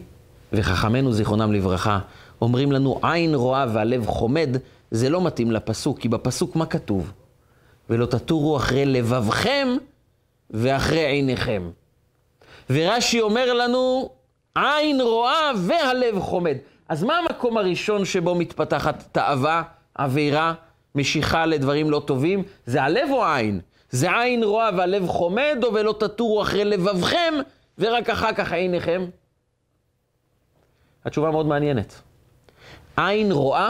וחכמינו זיכרונם לברכה אומרים לנו עין רואה והלב חומד, זה לא מתאים לפסוק, כי בפסוק מה כתוב? ולא תטורו אחרי לבבכם ואחרי עיניכם. ורש"י אומר לנו, עין רואה והלב חומד. אז מה המקום הראשון שבו מתפתחת תאווה, עבירה, משיכה לדברים לא טובים? זה הלב או העין? זה עין רואה והלב חומד, או ולא תטורו אחרי לבבכם, ורק אחר כך עיניכם? התשובה מאוד מעניינת. עין רואה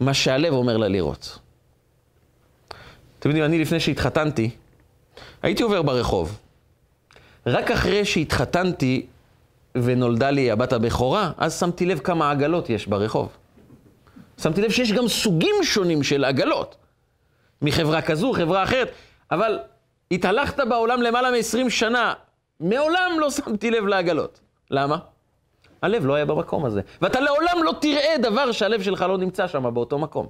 מה שהלב אומר לה לראות. אתם יודעים, אני לפני שהתחתנתי, הייתי עובר ברחוב. רק אחרי שהתחתנתי ונולדה לי הבת הבכורה, אז שמתי לב כמה עגלות יש ברחוב. שמתי לב שיש גם סוגים שונים של עגלות. מחברה כזו, חברה אחרת, אבל התהלכת בעולם למעלה מ-20 שנה, מעולם לא שמתי לב לעגלות. למה? הלב לא היה במקום הזה. ואתה לעולם לא תראה דבר שהלב שלך לא נמצא שם באותו מקום.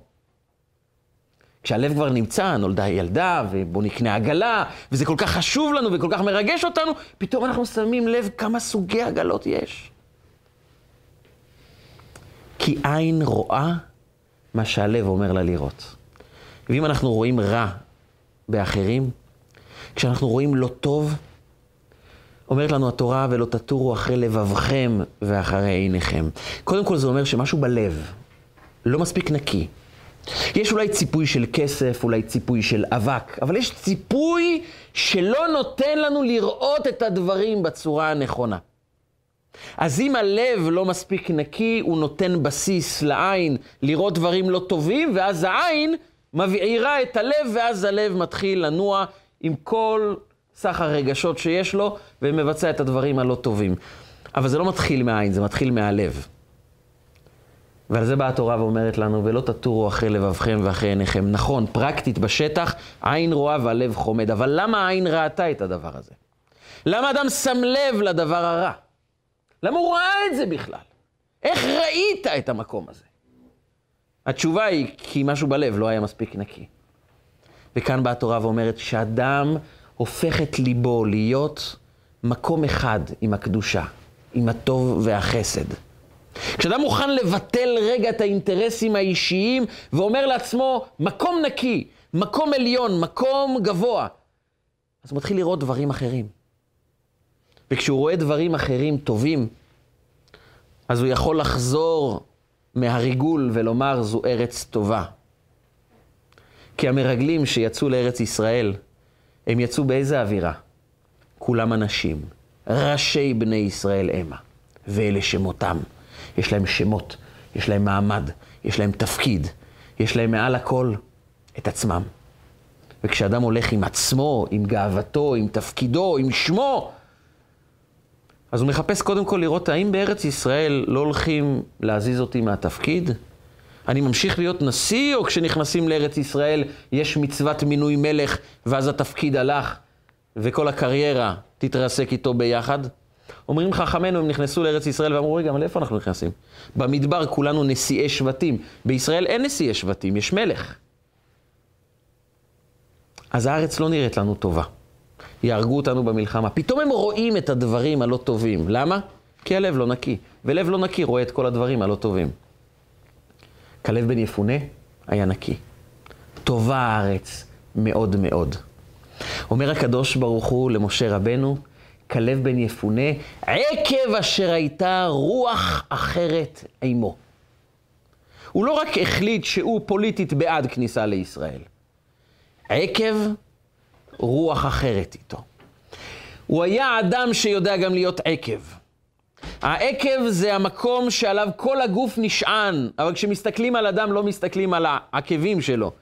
כשהלב כבר נמצא, נולדה ילדה, ובוא נקנה עגלה, וזה כל כך חשוב לנו וכל כך מרגש אותנו, פתאום אנחנו שמים לב כמה סוגי עגלות יש. כי עין רואה מה שהלב אומר לה לראות. ואם אנחנו רואים רע באחרים, כשאנחנו רואים לא טוב, אומרת לנו התורה, ולא תטורו אחרי לבבכם ואחרי עיניכם. קודם כל זה אומר שמשהו בלב לא מספיק נקי. יש אולי ציפוי של כסף, אולי ציפוי של אבק, אבל יש ציפוי שלא נותן לנו לראות את הדברים בצורה הנכונה. אז אם הלב לא מספיק נקי, הוא נותן בסיס לעין לראות דברים לא טובים, ואז העין מבעירה את הלב, ואז הלב מתחיל לנוע עם כל סך הרגשות שיש לו, ומבצע את הדברים הלא טובים. אבל זה לא מתחיל מהעין, זה מתחיל מהלב. ועל זה באה התורה ואומרת לנו, ולא תטורו אחרי לבבכם ואחרי עיניכם. נכון, פרקטית בשטח, עין רואה והלב חומד. אבל למה העין ראתה את הדבר הזה? למה אדם שם לב לדבר הרע? למה הוא ראה את זה בכלל? איך ראית את המקום הזה? התשובה היא, כי משהו בלב לא היה מספיק נקי. וכאן באה התורה ואומרת שאדם הופך את ליבו להיות מקום אחד עם הקדושה, עם הטוב והחסד. כשאדם מוכן לבטל רגע את האינטרסים האישיים ואומר לעצמו, מקום נקי, מקום עליון, מקום גבוה, אז הוא מתחיל לראות דברים אחרים. וכשהוא רואה דברים אחרים טובים, אז הוא יכול לחזור מהריגול ולומר, זו ארץ טובה. כי המרגלים שיצאו לארץ ישראל, הם יצאו באיזה אווירה? כולם אנשים, ראשי בני ישראל המה, ואלה שמותם. יש להם שמות, יש להם מעמד, יש להם תפקיד, יש להם מעל הכל את עצמם. וכשאדם הולך עם עצמו, עם גאוותו, עם תפקידו, עם שמו, אז הוא מחפש קודם כל לראות האם בארץ ישראל לא הולכים להזיז אותי מהתפקיד? אני ממשיך להיות נשיא, או כשנכנסים לארץ ישראל יש מצוות מינוי מלך, ואז התפקיד הלך, וכל הקריירה תתרסק איתו ביחד? אומרים חכמינו, הם נכנסו לארץ ישראל ואמרו, רגע, אבל איפה אנחנו נכנסים? במדבר כולנו נשיאי שבטים. בישראל אין נשיאי שבטים, יש מלך. אז הארץ לא נראית לנו טובה. יהרגו אותנו במלחמה. פתאום הם רואים את הדברים הלא טובים. למה? כי הלב לא נקי. ולב לא נקי רואה את כל הדברים הלא טובים. כלב בן יפונה היה נקי. טובה הארץ מאוד מאוד. אומר הקדוש ברוך הוא למשה רבנו, כלב בן יפונה, עקב אשר הייתה רוח אחרת עמו. הוא לא רק החליט שהוא פוליטית בעד כניסה לישראל, עקב רוח אחרת איתו. הוא היה אדם שיודע גם להיות עקב. העקב זה המקום שעליו כל הגוף נשען, אבל כשמסתכלים על אדם לא מסתכלים על העקבים שלו.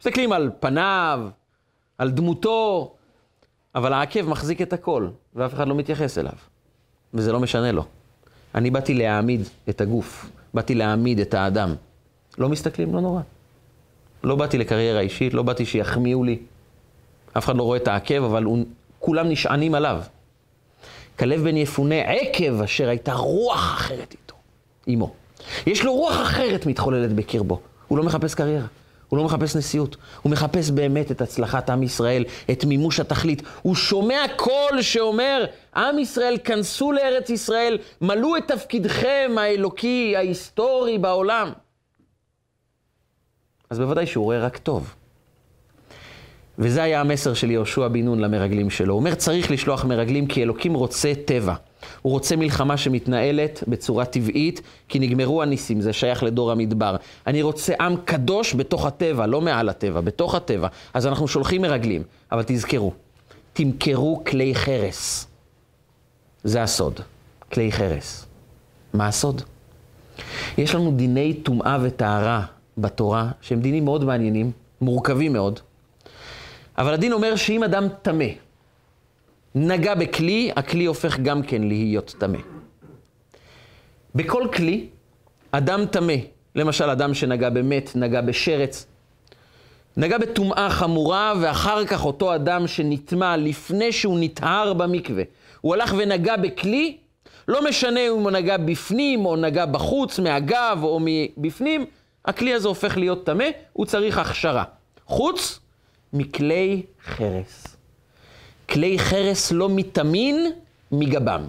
מסתכלים על פניו, על דמותו, אבל העקב מחזיק את הכל, ואף אחד לא מתייחס אליו. וזה לא משנה לו. אני באתי להעמיד את הגוף, באתי להעמיד את האדם. לא מסתכלים, לא נורא. לא באתי לקריירה אישית, לא באתי שיחמיאו לי. אף אחד לא רואה את העקב, אבל הוא, כולם נשענים עליו. כלב בן יפונה עקב אשר הייתה רוח אחרת איתו, עמו. יש לו רוח אחרת מתחוללת בקרבו. הוא לא מחפש קריירה, הוא לא מחפש נשיאות. הוא מחפש באמת את הצלחת עם ישראל, את מימוש התכלית. הוא שומע קול שאומר, עם ישראל, כנסו לארץ ישראל, מלאו את תפקידכם האלוקי, ההיסטורי בעולם. אז בוודאי שהוא רואה רק טוב. וזה היה המסר של יהושע בן נון למרגלים שלו. הוא אומר, צריך לשלוח מרגלים כי אלוקים רוצה טבע. הוא רוצה מלחמה שמתנהלת בצורה טבעית, כי נגמרו הניסים, זה שייך לדור המדבר. אני רוצה עם קדוש בתוך הטבע, לא מעל הטבע, בתוך הטבע. אז אנחנו שולחים מרגלים, אבל תזכרו, תמכרו כלי חרס. זה הסוד, כלי חרס. מה הסוד? יש לנו דיני טומאה וטהרה בתורה, שהם דינים מאוד מעניינים, מורכבים מאוד. אבל הדין אומר שאם אדם טמא, נגע בכלי, הכלי הופך גם כן להיות טמא. בכל כלי, אדם טמא, למשל אדם שנגע במת, נגע בשרץ, נגע בטומאה חמורה, ואחר כך אותו אדם שנטמע לפני שהוא נטהר במקווה, הוא הלך ונגע בכלי, לא משנה אם הוא נגע בפנים או נגע בחוץ, מהגב או מבפנים, הכלי הזה הופך להיות טמא, הוא צריך הכשרה. חוץ מכלי חרס. כלי חרס לא מטמין מגבם.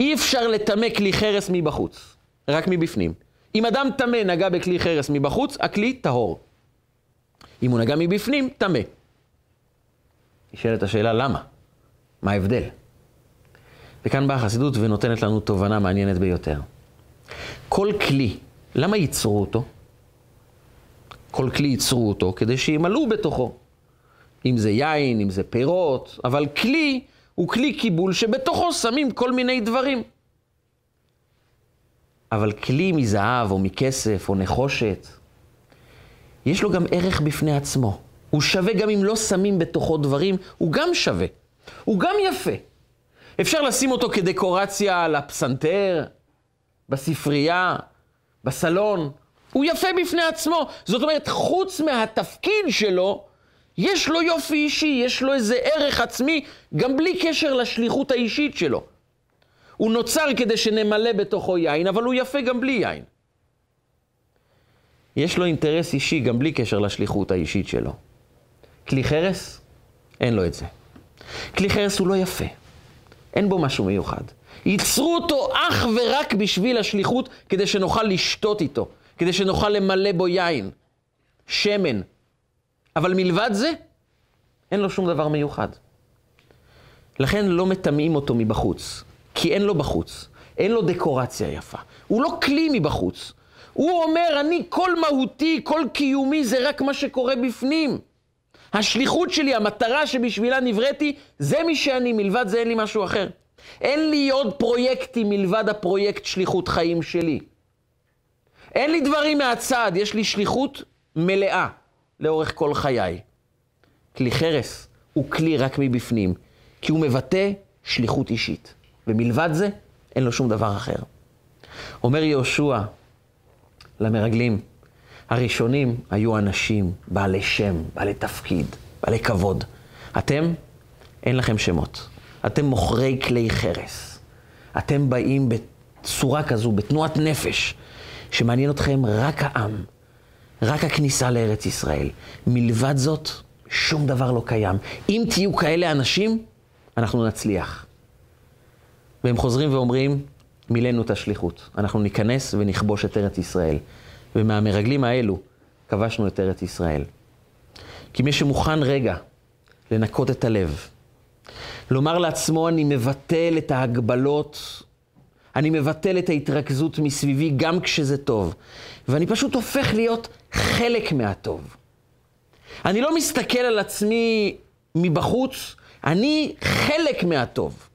אי אפשר לטמא כלי חרס מבחוץ, רק מבפנים. אם אדם טמא נגע בכלי חרס מבחוץ, הכלי טהור. אם הוא נגע מבפנים, טמא. נשאלת השאלה למה? מה ההבדל? וכאן באה החסידות ונותנת לנו תובנה מעניינת ביותר. כל כלי, למה ייצרו אותו? כל כלי ייצרו אותו כדי שימלאו בתוכו. אם זה יין, אם זה פירות, אבל כלי הוא כלי קיבול שבתוכו שמים כל מיני דברים. אבל כלי מזהב או מכסף או נחושת, יש לו גם ערך בפני עצמו. הוא שווה גם אם לא שמים בתוכו דברים, הוא גם שווה. הוא גם יפה. אפשר לשים אותו כדקורציה על הפסנתר, בספרייה, בסלון, הוא יפה בפני עצמו. זאת אומרת, חוץ מהתפקיד שלו, יש לו יופי אישי, יש לו איזה ערך עצמי, גם בלי קשר לשליחות האישית שלו. הוא נוצר כדי שנמלא בתוכו יין, אבל הוא יפה גם בלי יין. יש לו אינטרס אישי גם בלי קשר לשליחות האישית שלו. כלי חרס, אין לו את זה. כלי חרס הוא לא יפה, אין בו משהו מיוחד. ייצרו אותו אך ורק בשביל השליחות, כדי שנוכל לשתות איתו, כדי שנוכל למלא בו יין, שמן. אבל מלבד זה, אין לו שום דבר מיוחד. לכן לא מטמאים אותו מבחוץ, כי אין לו בחוץ, אין לו דקורציה יפה. הוא לא כלי מבחוץ. הוא אומר, אני כל מהותי, כל קיומי, זה רק מה שקורה בפנים. השליחות שלי, המטרה שבשבילה נבראתי, זה מי שאני, מלבד זה אין לי משהו אחר. אין לי עוד פרויקטים מלבד הפרויקט שליחות חיים שלי. אין לי דברים מהצד, יש לי שליחות מלאה לאורך כל חיי. כלי חרס הוא כלי רק מבפנים, כי הוא מבטא שליחות אישית. ומלבד זה, אין לו שום דבר אחר. אומר יהושע למרגלים, הראשונים היו אנשים בעלי שם, בעלי תפקיד, בעלי כבוד. אתם, אין לכם שמות. אתם מוכרי כלי חרס. אתם באים בצורה כזו, בתנועת נפש, שמעניין אתכם רק העם, רק הכניסה לארץ ישראל. מלבד זאת, שום דבר לא קיים. אם תהיו כאלה אנשים, אנחנו נצליח. והם חוזרים ואומרים, מילאנו את השליחות. אנחנו ניכנס ונכבוש את ארץ ישראל. ומהמרגלים האלו כבשנו את ארץ ישראל. כי מי שמוכן רגע לנקות את הלב, לומר לעצמו, אני מבטל את ההגבלות, אני מבטל את ההתרכזות מסביבי גם כשזה טוב, ואני פשוט הופך להיות חלק מהטוב. אני לא מסתכל על עצמי מבחוץ, אני חלק מהטוב.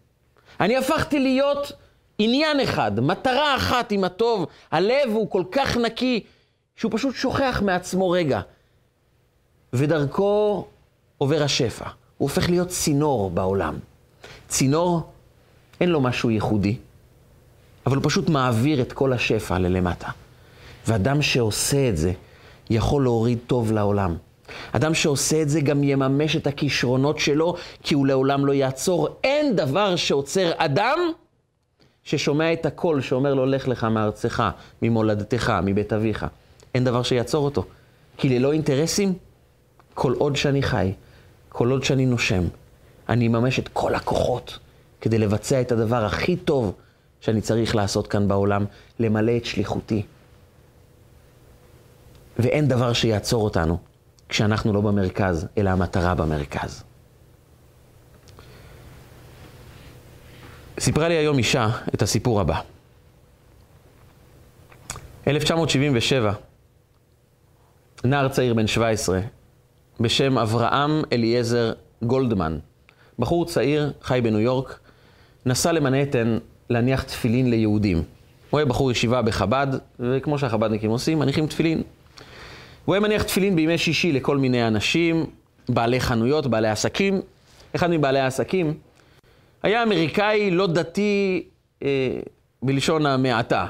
אני הפכתי להיות עניין אחד, מטרה אחת עם הטוב. הלב הוא כל כך נקי, שהוא פשוט שוכח מעצמו רגע. ודרכו עובר השפע. הוא הופך להיות צינור בעולם. צינור, אין לו משהו ייחודי, אבל הוא פשוט מעביר את כל השפע ללמטה. ואדם שעושה את זה, יכול להוריד טוב לעולם. אדם שעושה את זה גם יממש את הכישרונות שלו, כי הוא לעולם לא יעצור. אין דבר שעוצר אדם ששומע את הקול שאומר לו, לך לך מארצך, ממולדתך, מבית אביך. אין דבר שיעצור אותו. כי ללא אינטרסים, כל עוד שאני חי, כל עוד שאני נושם, אני אממש את כל הכוחות כדי לבצע את הדבר הכי טוב שאני צריך לעשות כאן בעולם, למלא את שליחותי. ואין דבר שיעצור אותנו כשאנחנו לא במרכז, אלא המטרה במרכז. סיפרה לי היום אישה את הסיפור הבא. 1977, נער צעיר בן 17, בשם אברהם אליעזר גולדמן, בחור צעיר, חי בניו יורק, נסע למנהטן להניח תפילין ליהודים. הוא היה בחור ישיבה בחב"ד, וכמו שהחב"דניקים עושים, מניחים תפילין. הוא היה מניח תפילין בימי שישי לכל מיני אנשים, בעלי חנויות, בעלי עסקים. אחד מבעלי העסקים היה אמריקאי לא דתי אה, בלשון המעטה,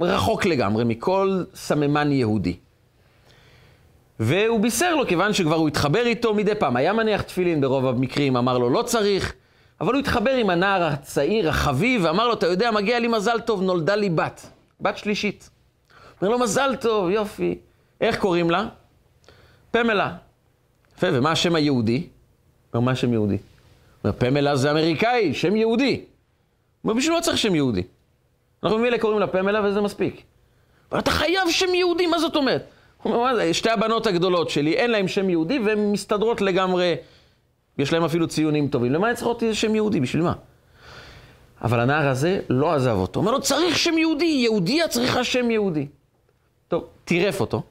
רחוק לגמרי מכל סממן יהודי. והוא בישר לו, כיוון שכבר הוא התחבר איתו מדי פעם, היה מניח תפילין ברוב המקרים, אמר לו לא צריך, אבל הוא התחבר עם הנער הצעיר, החביב, ואמר לו, אתה יודע, מגיע לי מזל טוב, נולדה לי בת, בת שלישית. אומר לו, מזל טוב, יופי. איך קוראים לה? פמלה. יפה, ומה השם היהודי? אומר, מה השם יהודי? אומר, פמלה זה אמריקאי, שם יהודי. אומר, בשביל מה צריך שם יהודי? אנחנו ממילא קוראים לה פמלה וזה מספיק. אבל אתה חייב שם יהודי, מה זאת אומרת? שתי הבנות הגדולות שלי, אין להן שם יהודי והן מסתדרות לגמרי, יש להן אפילו ציונים טובים. למה הן צריכות שם יהודי? בשביל מה? אבל הנער הזה לא עזב אותו. אומר לו, צריך שם יהודי, יהודיה צריכה שם יהודי. טוב, טירף אותו,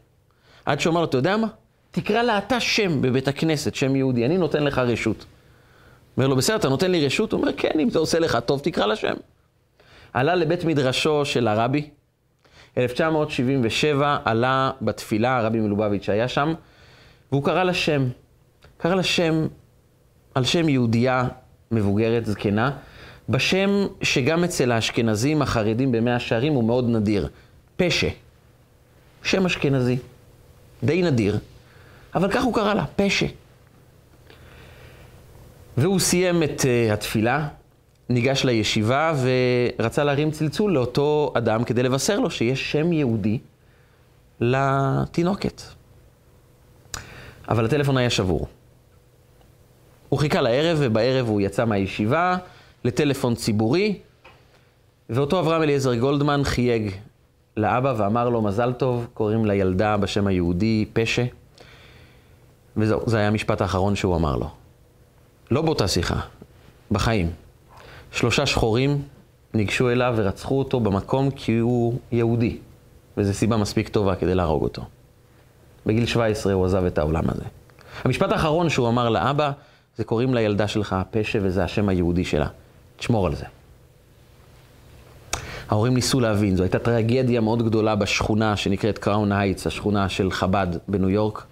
עד שהוא אמר לו, אתה יודע מה? תקרא לה אתה שם בבית הכנסת, שם יהודי, אני נותן לך רשות. אומר לו, בסדר, אתה נותן לי רשות? הוא אומר, כן, אם זה עושה לך טוב, תקרא לה שם. עלה לבית מדרשו של הרבי, 1977 עלה בתפילה, הרבי מלובביץ' היה שם, והוא קרא לה שם. קרא לה שם על שם יהודייה מבוגרת, זקנה, בשם שגם אצל האשכנזים החרדים במאה שערים הוא מאוד נדיר, פשע. שם אשכנזי, די נדיר, אבל כך הוא קרא לה, פשע. והוא סיים את uh, התפילה, ניגש לישיבה ורצה להרים צלצול לאותו אדם כדי לבשר לו שיש שם יהודי לתינוקת. אבל הטלפון היה שבור. הוא חיכה לערב, ובערב הוא יצא מהישיבה לטלפון ציבורי, ואותו אברהם אליעזר גולדמן חייג לאבא ואמר לו, מזל טוב, קוראים לילדה בשם היהודי פשע. וזהו, זה היה המשפט האחרון שהוא אמר לו. לא באותה שיחה, בחיים. שלושה שחורים ניגשו אליו ורצחו אותו במקום כי הוא יהודי, וזו סיבה מספיק טובה כדי להרוג אותו. בגיל 17 הוא עזב את העולם הזה. המשפט האחרון שהוא אמר לאבא, זה קוראים לילדה שלך פשע וזה השם היהודי שלה. תשמור על זה. ההורים ניסו להבין, זו הייתה טרגדיה מאוד גדולה בשכונה שנקראת קראון הייטס, השכונה של חב"ד בניו יורק.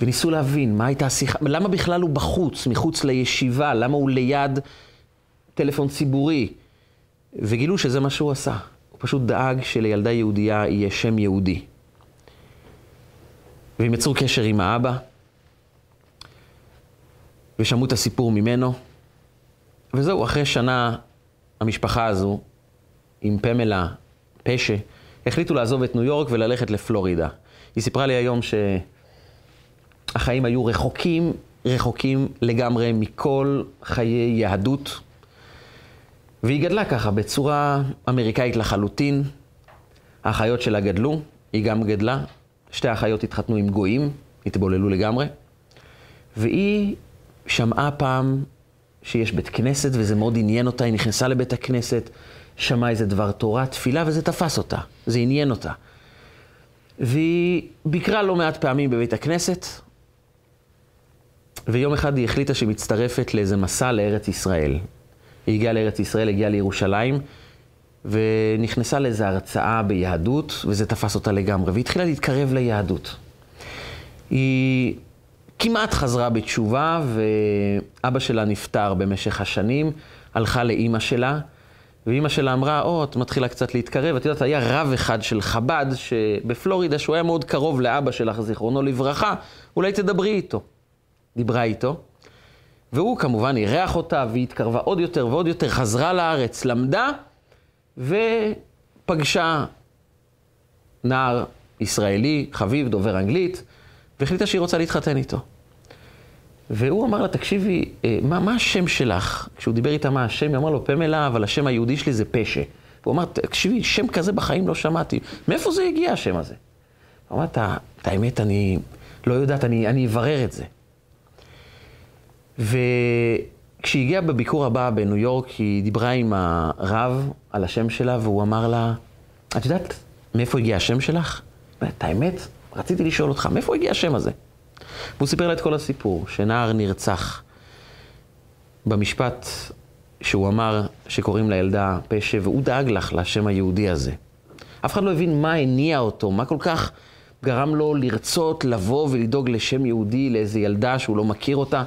וניסו להבין מה הייתה השיחה, למה בכלל הוא בחוץ, מחוץ לישיבה, למה הוא ליד טלפון ציבורי. וגילו שזה מה שהוא עשה. הוא פשוט דאג שלילדה יהודייה יהיה שם יהודי. והם יצרו קשר עם האבא, ושמעו את הסיפור ממנו, וזהו, אחרי שנה המשפחה הזו, עם פמלה, פשע, החליטו לעזוב את ניו יורק וללכת לפלורידה. היא סיפרה לי היום שהחיים היו רחוקים, רחוקים לגמרי מכל חיי יהדות, והיא גדלה ככה, בצורה אמריקאית לחלוטין. האחיות שלה גדלו, היא גם גדלה. שתי האחיות התחתנו עם גויים, התבוללו לגמרי. והיא שמעה פעם שיש בית כנסת, וזה מאוד עניין אותה, היא נכנסה לבית הכנסת, שמעה איזה דבר תורה, תפילה, וזה תפס אותה, זה עניין אותה. והיא ביקרה לא מעט פעמים בבית הכנסת, ויום אחד היא החליטה שהיא מצטרפת לאיזה מסע לארץ ישראל. היא הגיעה לארץ ישראל, הגיעה לירושלים, ונכנסה לאיזו הרצאה ביהדות, וזה תפס אותה לגמרי, והתחילה להתקרב ליהדות. היא כמעט חזרה בתשובה, ואבא שלה נפטר במשך השנים, הלכה לאימא שלה, ואימא שלה אמרה, או, את מתחילה קצת להתקרב. את יודעת, היה רב אחד של חב"ד שבפלורידה, שהוא היה מאוד קרוב לאבא שלך, זיכרונו לברכה, אולי תדברי איתו. דיברה איתו, והוא כמובן אירח אותה, והיא התקרבה עוד יותר ועוד יותר, חזרה לארץ, למדה, ופגשה נער ישראלי, חביב, דובר אנגלית, והחליטה שהיא רוצה להתחתן איתו. והוא אמר לה, תקשיבי, אה, מה, מה השם שלך? כשהוא דיבר איתה מה השם, היא אמרה לו, פמלה, אבל השם היהודי שלי זה פשע. הוא אמר, תקשיבי, שם כזה בחיים לא שמעתי. מאיפה זה הגיע, השם הזה? הוא אמר, את האמת, אני לא יודעת, אני, אני אברר את זה. וכשהיא הגיעה בביקור הבא בניו יורק, היא דיברה עם הרב על השם שלה, והוא אמר לה, את יודעת מאיפה הגיע השם שלך? את האמת, רציתי לשאול אותך, מאיפה הגיע השם הזה? והוא סיפר לה את כל הסיפור, שנער נרצח במשפט שהוא אמר שקוראים לילדה פשע, והוא דאג לך לשם היהודי הזה. אף אחד לא הבין מה הניע אותו, מה כל כך גרם לו לרצות לבוא ולדאוג לשם יהודי לאיזה ילדה שהוא לא מכיר אותה.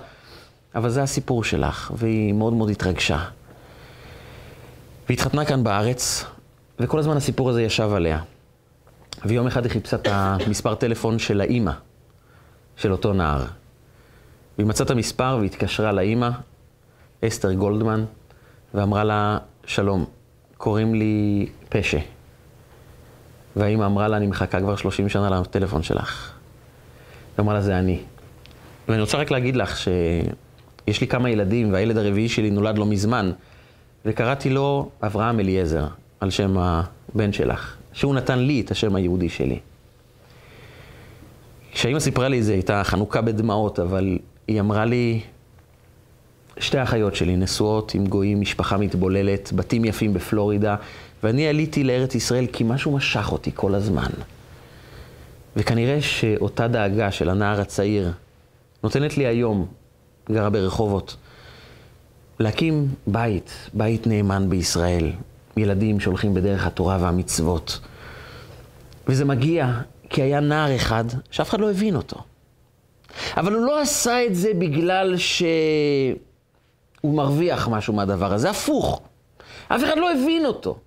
אבל זה הסיפור שלך, והיא מאוד מאוד התרגשה. והיא התחתנה כאן בארץ, וכל הזמן הסיפור הזה ישב עליה. ויום אחד היא חיפשה את המספר טלפון של האימא, של אותו נער. והיא מצאה את המספר והתקשרה לאימא, אסתר גולדמן, ואמרה לה, שלום, קוראים לי פשע. והאימא אמרה לה, אני מחכה כבר 30 שנה לטלפון שלך. היא אמרה לה, זה אני. ואני רוצה רק להגיד לך ש... יש לי כמה ילדים, והילד הרביעי שלי נולד לא מזמן, וקראתי לו אברהם אליעזר, על שם הבן שלך, שהוא נתן לי את השם היהודי שלי. כשאימא סיפרה לי את זה, הייתה חנוכה בדמעות, אבל היא אמרה לי, שתי אחיות שלי נשואות עם גויים, משפחה מתבוללת, בתים יפים בפלורידה, ואני עליתי לארץ ישראל כי משהו משך אותי כל הזמן. וכנראה שאותה דאגה של הנער הצעיר נותנת לי היום גרה ברחובות. להקים בית, בית נאמן בישראל, ילדים שהולכים בדרך התורה והמצוות. וזה מגיע כי היה נער אחד שאף אחד לא הבין אותו. אבל הוא לא עשה את זה בגלל שהוא מרוויח משהו מהדבר הזה, הפוך. אף אחד לא הבין אותו.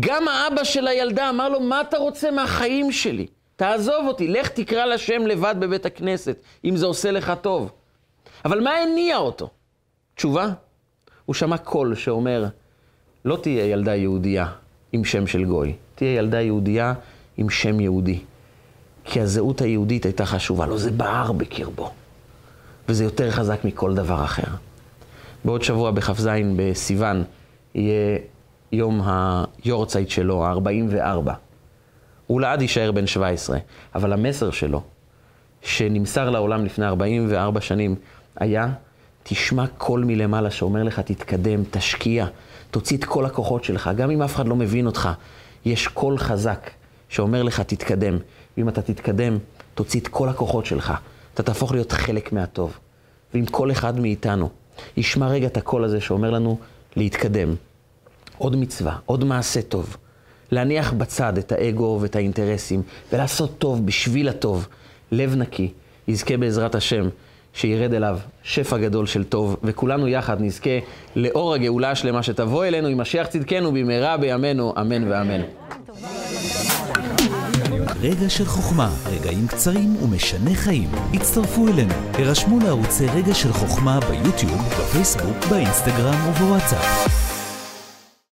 גם האבא של הילדה אמר לו, מה אתה רוצה מהחיים שלי? תעזוב אותי, לך תקרא לשם לבד בבית הכנסת, אם זה עושה לך טוב. אבל מה הניע אותו? תשובה, הוא שמע קול שאומר, לא תהיה ילדה יהודייה עם שם של גוי, תהיה ילדה יהודייה עם שם יהודי. כי הזהות היהודית הייתה חשובה לו, זה בער בקרבו. וזה יותר חזק מכל דבר אחר. בעוד שבוע בכ"ז בסיוון יהיה יום היורצייט שלו, ה-44. הוא לעד יישאר בן 17, אבל המסר שלו, שנמסר לעולם לפני 44 שנים, היה, תשמע קול מלמעלה שאומר לך, תתקדם, תשקיע, תוציא את כל הכוחות שלך, גם אם אף אחד לא מבין אותך, יש קול חזק שאומר לך, תתקדם. ואם אתה תתקדם, תוציא את כל הכוחות שלך. אתה תהפוך להיות חלק מהטוב. ואם כל אחד מאיתנו ישמע רגע את הקול הזה שאומר לנו להתקדם, עוד מצווה, עוד מעשה טוב, להניח בצד את האגו ואת האינטרסים, ולעשות טוב בשביל הטוב, לב נקי, יזכה בעזרת השם שירד אליו שפע גדול של טוב, וכולנו יחד נזכה לאור הגאולה השלמה שתבוא אלינו משיח צדקנו במהרה בימינו, אמן ואמן. רגע של חוכמה, רגעים קצרים ומשנה חיים. הצטרפו אלינו, הרשמו לערוצי רגע של חוכמה ביוטיוב, בפייסבוק, באינסטגרם ובוואטסאפ.